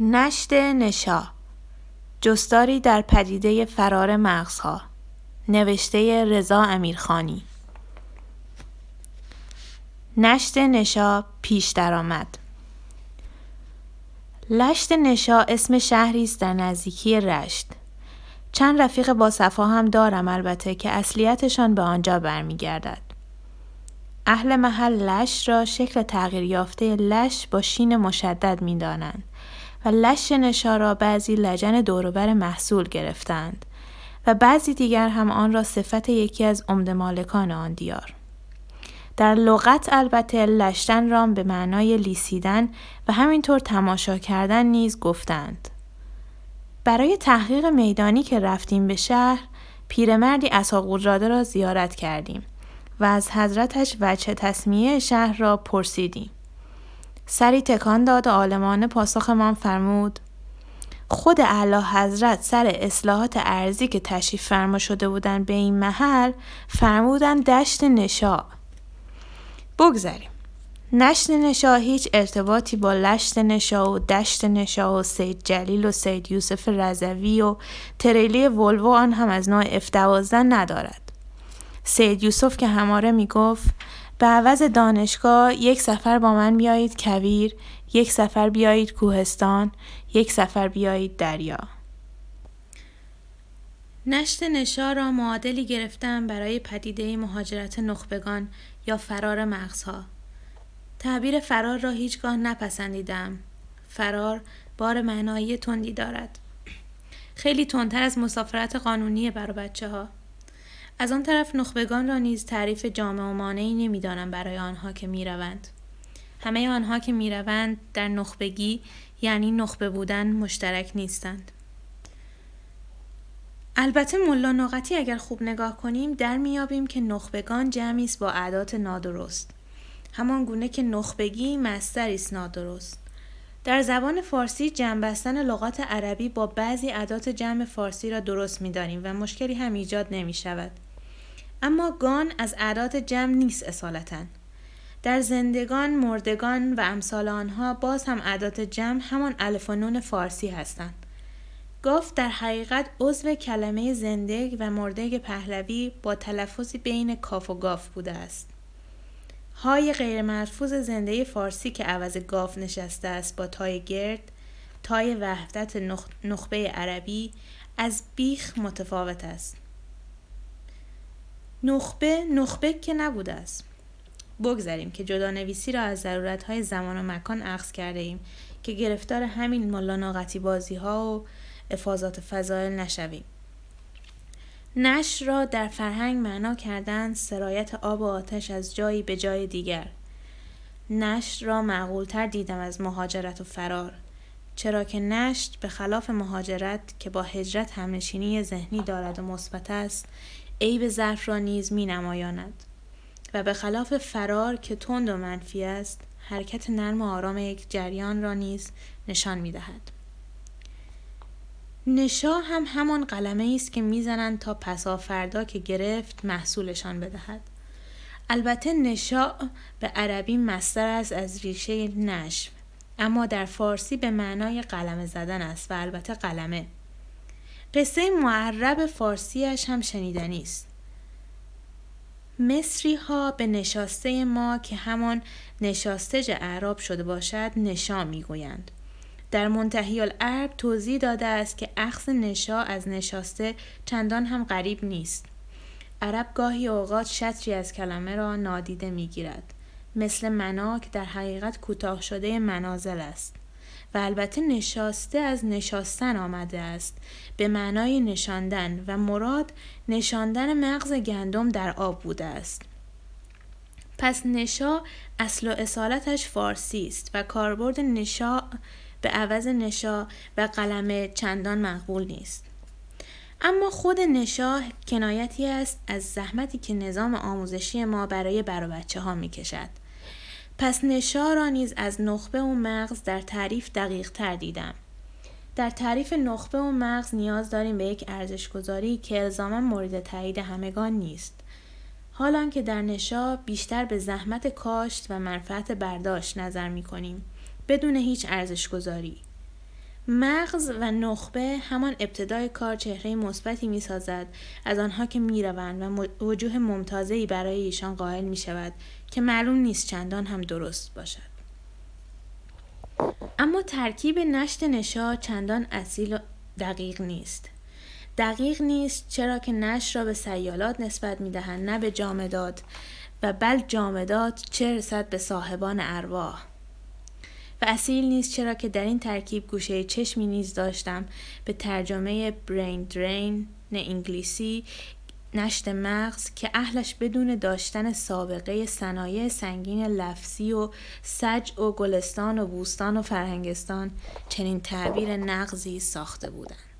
نشت نشا. جستاری در پدیده فرار مغزها. نوشته رضا امیرخانی. نشت نشا پیش درآمد. لشت نشا اسم شهری است در نزدیکی رشت. چند رفیق با صفا هم دارم البته که اصلیتشان به آنجا برمیگردد. اهل محل لش را شکل تغییر یافته لش با شین مشدد می دانند و لش نشا را بعضی لجن دوروبر محصول گرفتند و بعضی دیگر هم آن را صفت یکی از عمده مالکان آن دیار. در لغت البته لشتن را به معنای لیسیدن و همینطور تماشا کردن نیز گفتند. برای تحقیق میدانی که رفتیم به شهر پیرمردی اساقوراده را زیارت کردیم و از حضرتش وجه تصمیه شهر را پرسیدیم. سری تکان داد و عالمانه پاسخمان فرمود. خود اعلی حضرت سر اصلاحات ارزی که تشریف فرما شده بودند به این محل فرمودن دشت نشا بگذریم. نشت نشا هیچ ارتباطی با لشت نشا و دشت نشا و سید جلیل و سید یوسف رزوی و تریلی ولوو آن هم از نوع اف ندارد. سید یوسف که هماره می گفت به عوض دانشگاه یک سفر با من بیایید کویر، یک سفر بیایید کوهستان، یک سفر بیایید دریا. نشت نشا را معادلی گرفتم برای پدیده مهاجرت نخبگان یا فرار مغزها. تعبیر فرار را هیچگاه نپسندیدم. فرار بار معنایی تندی دارد. خیلی تندتر از مسافرت قانونی برای بچه ها. از آن طرف نخبگان را نیز تعریف جامع و مانعی نمی‌دانم برای آنها که می‌روند. همه آنها که می‌روند در نخبگی یعنی نخبه بودن مشترک نیستند. البته ملا ناقتی اگر خوب نگاه کنیم در میابیم که نخبگان جمعی است با عدات نادرست. همان گونه که نخبگی مستری است نادرست. در زبان فارسی جمع بستن لغات عربی با بعضی عدات جمع فارسی را درست می‌دانیم و مشکلی هم ایجاد نمی شود. اما گان از اعداد جمع نیست اصالتا در زندگان، مردگان و امثال آنها باز هم اعداد جمع همان الف و فارسی هستند. گاف در حقیقت عضو کلمه زندگ و مردگ پهلوی با تلفظی بین کاف و گاف بوده است. های غیر مرفوظ زنده فارسی که عوض گاف نشسته است با تای گرد، تای وحدت نخبه عربی از بیخ متفاوت است. نخبه نخبه که نبوده است. بگذاریم که جدا نویسی را از ضرورت های زمان و مکان عکس کرده ایم که گرفتار همین ملاناقتی بازی ها و افاظات فضایل نشویم. نش را در فرهنگ معنا کردن سرایت آب و آتش از جایی به جای دیگر. نشت را معقولتر دیدم از مهاجرت و فرار چرا که نشت به خلاف مهاجرت که با هجرت همنشینی ذهنی دارد و مثبت است عیب ظرف را نیز می نمایاند. و به خلاف فرار که تند و منفی است حرکت نرم و آرام یک جریان را نیز نشان می دهد. نشا هم همان قلمه است که می‌زنند تا پسا فردا که گرفت محصولشان بدهد. البته نشا به عربی مستر است از ریشه نشو اما در فارسی به معنای قلمه زدن است و البته قلمه. قصه معرب فارسیش هم شنیدنی است. مصری ها به نشاسته ما که همان نشاستج اعراب شده باشد نشا می‌گویند. در منتهی العرب توضیح داده است که اخذ نشا از نشاسته چندان هم غریب نیست. عرب گاهی اوقات شطری از کلمه را نادیده می‌گیرد مثل منا که در حقیقت کوتاه شده منازل است. البته نشاسته از نشاستن آمده است. به معنای نشاندن و مراد نشاندن مغز گندم در آب بوده است. پس نشا اصل و اصالتش فارسی است و کاربرد نشا به عوض نشا و قلمه چندان مقبول نیست. اما خود نشا کنایتی است از زحمتی که نظام آموزشی ما برای بر بچه ها می کشد پس نشا را نیز از نخبه و مغز در تعریف دقیق تر دیدم. در تعریف نخبه و مغز نیاز داریم به یک ارزشگذاری که الزاما مورد تایید همگان نیست. حالان که در نشا بیشتر به زحمت کاشت و منفعت برداشت نظر می کنیم بدون هیچ ارزشگذاری. مغز و نخبه همان ابتدای کار چهره مثبتی می سازد از آنها که می روند و وجوه ممتازهی برای ایشان قائل می شود که معلوم نیست چندان هم درست باشد. اما ترکیب نشت نشا چندان اصیل و دقیق نیست. دقیق نیست چرا که نش را به سیالات نسبت می دهند نه به جامدات و بل جامدات چه رسد به صاحبان ارواح. و اصیل نیست چرا که در این ترکیب گوشه چشمی نیز داشتم. به ترجمه برین درین نه انگلیسی نشت مغز که اهلش بدون داشتن سابقه صنایع سنگین لفظی و سج و گلستان و بوستان و فرهنگستان چنین تعبیر نقضی ساخته بودند.